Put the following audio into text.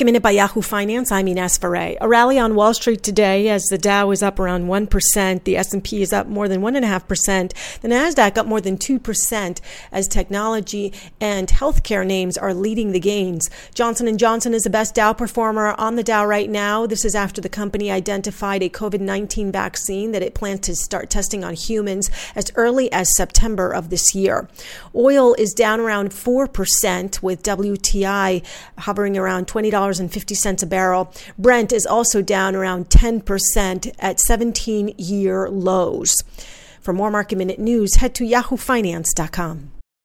Market by Yahoo Finance. I'm Ines Ferre. A rally on Wall Street today as the Dow is up around 1%. The S&P is up more than 1.5%. The NASDAQ up more than 2% as technology and healthcare names are leading the gains. Johnson & Johnson is the best Dow performer on the Dow right now. This is after the company identified a COVID-19 vaccine that it plans to start testing on humans as early as September of this year. Oil is down around 4% with WTI hovering around $20.50 a barrel. Brent is also down around 10% at 17 year lows. For more market minute news, head to yahoofinance.com.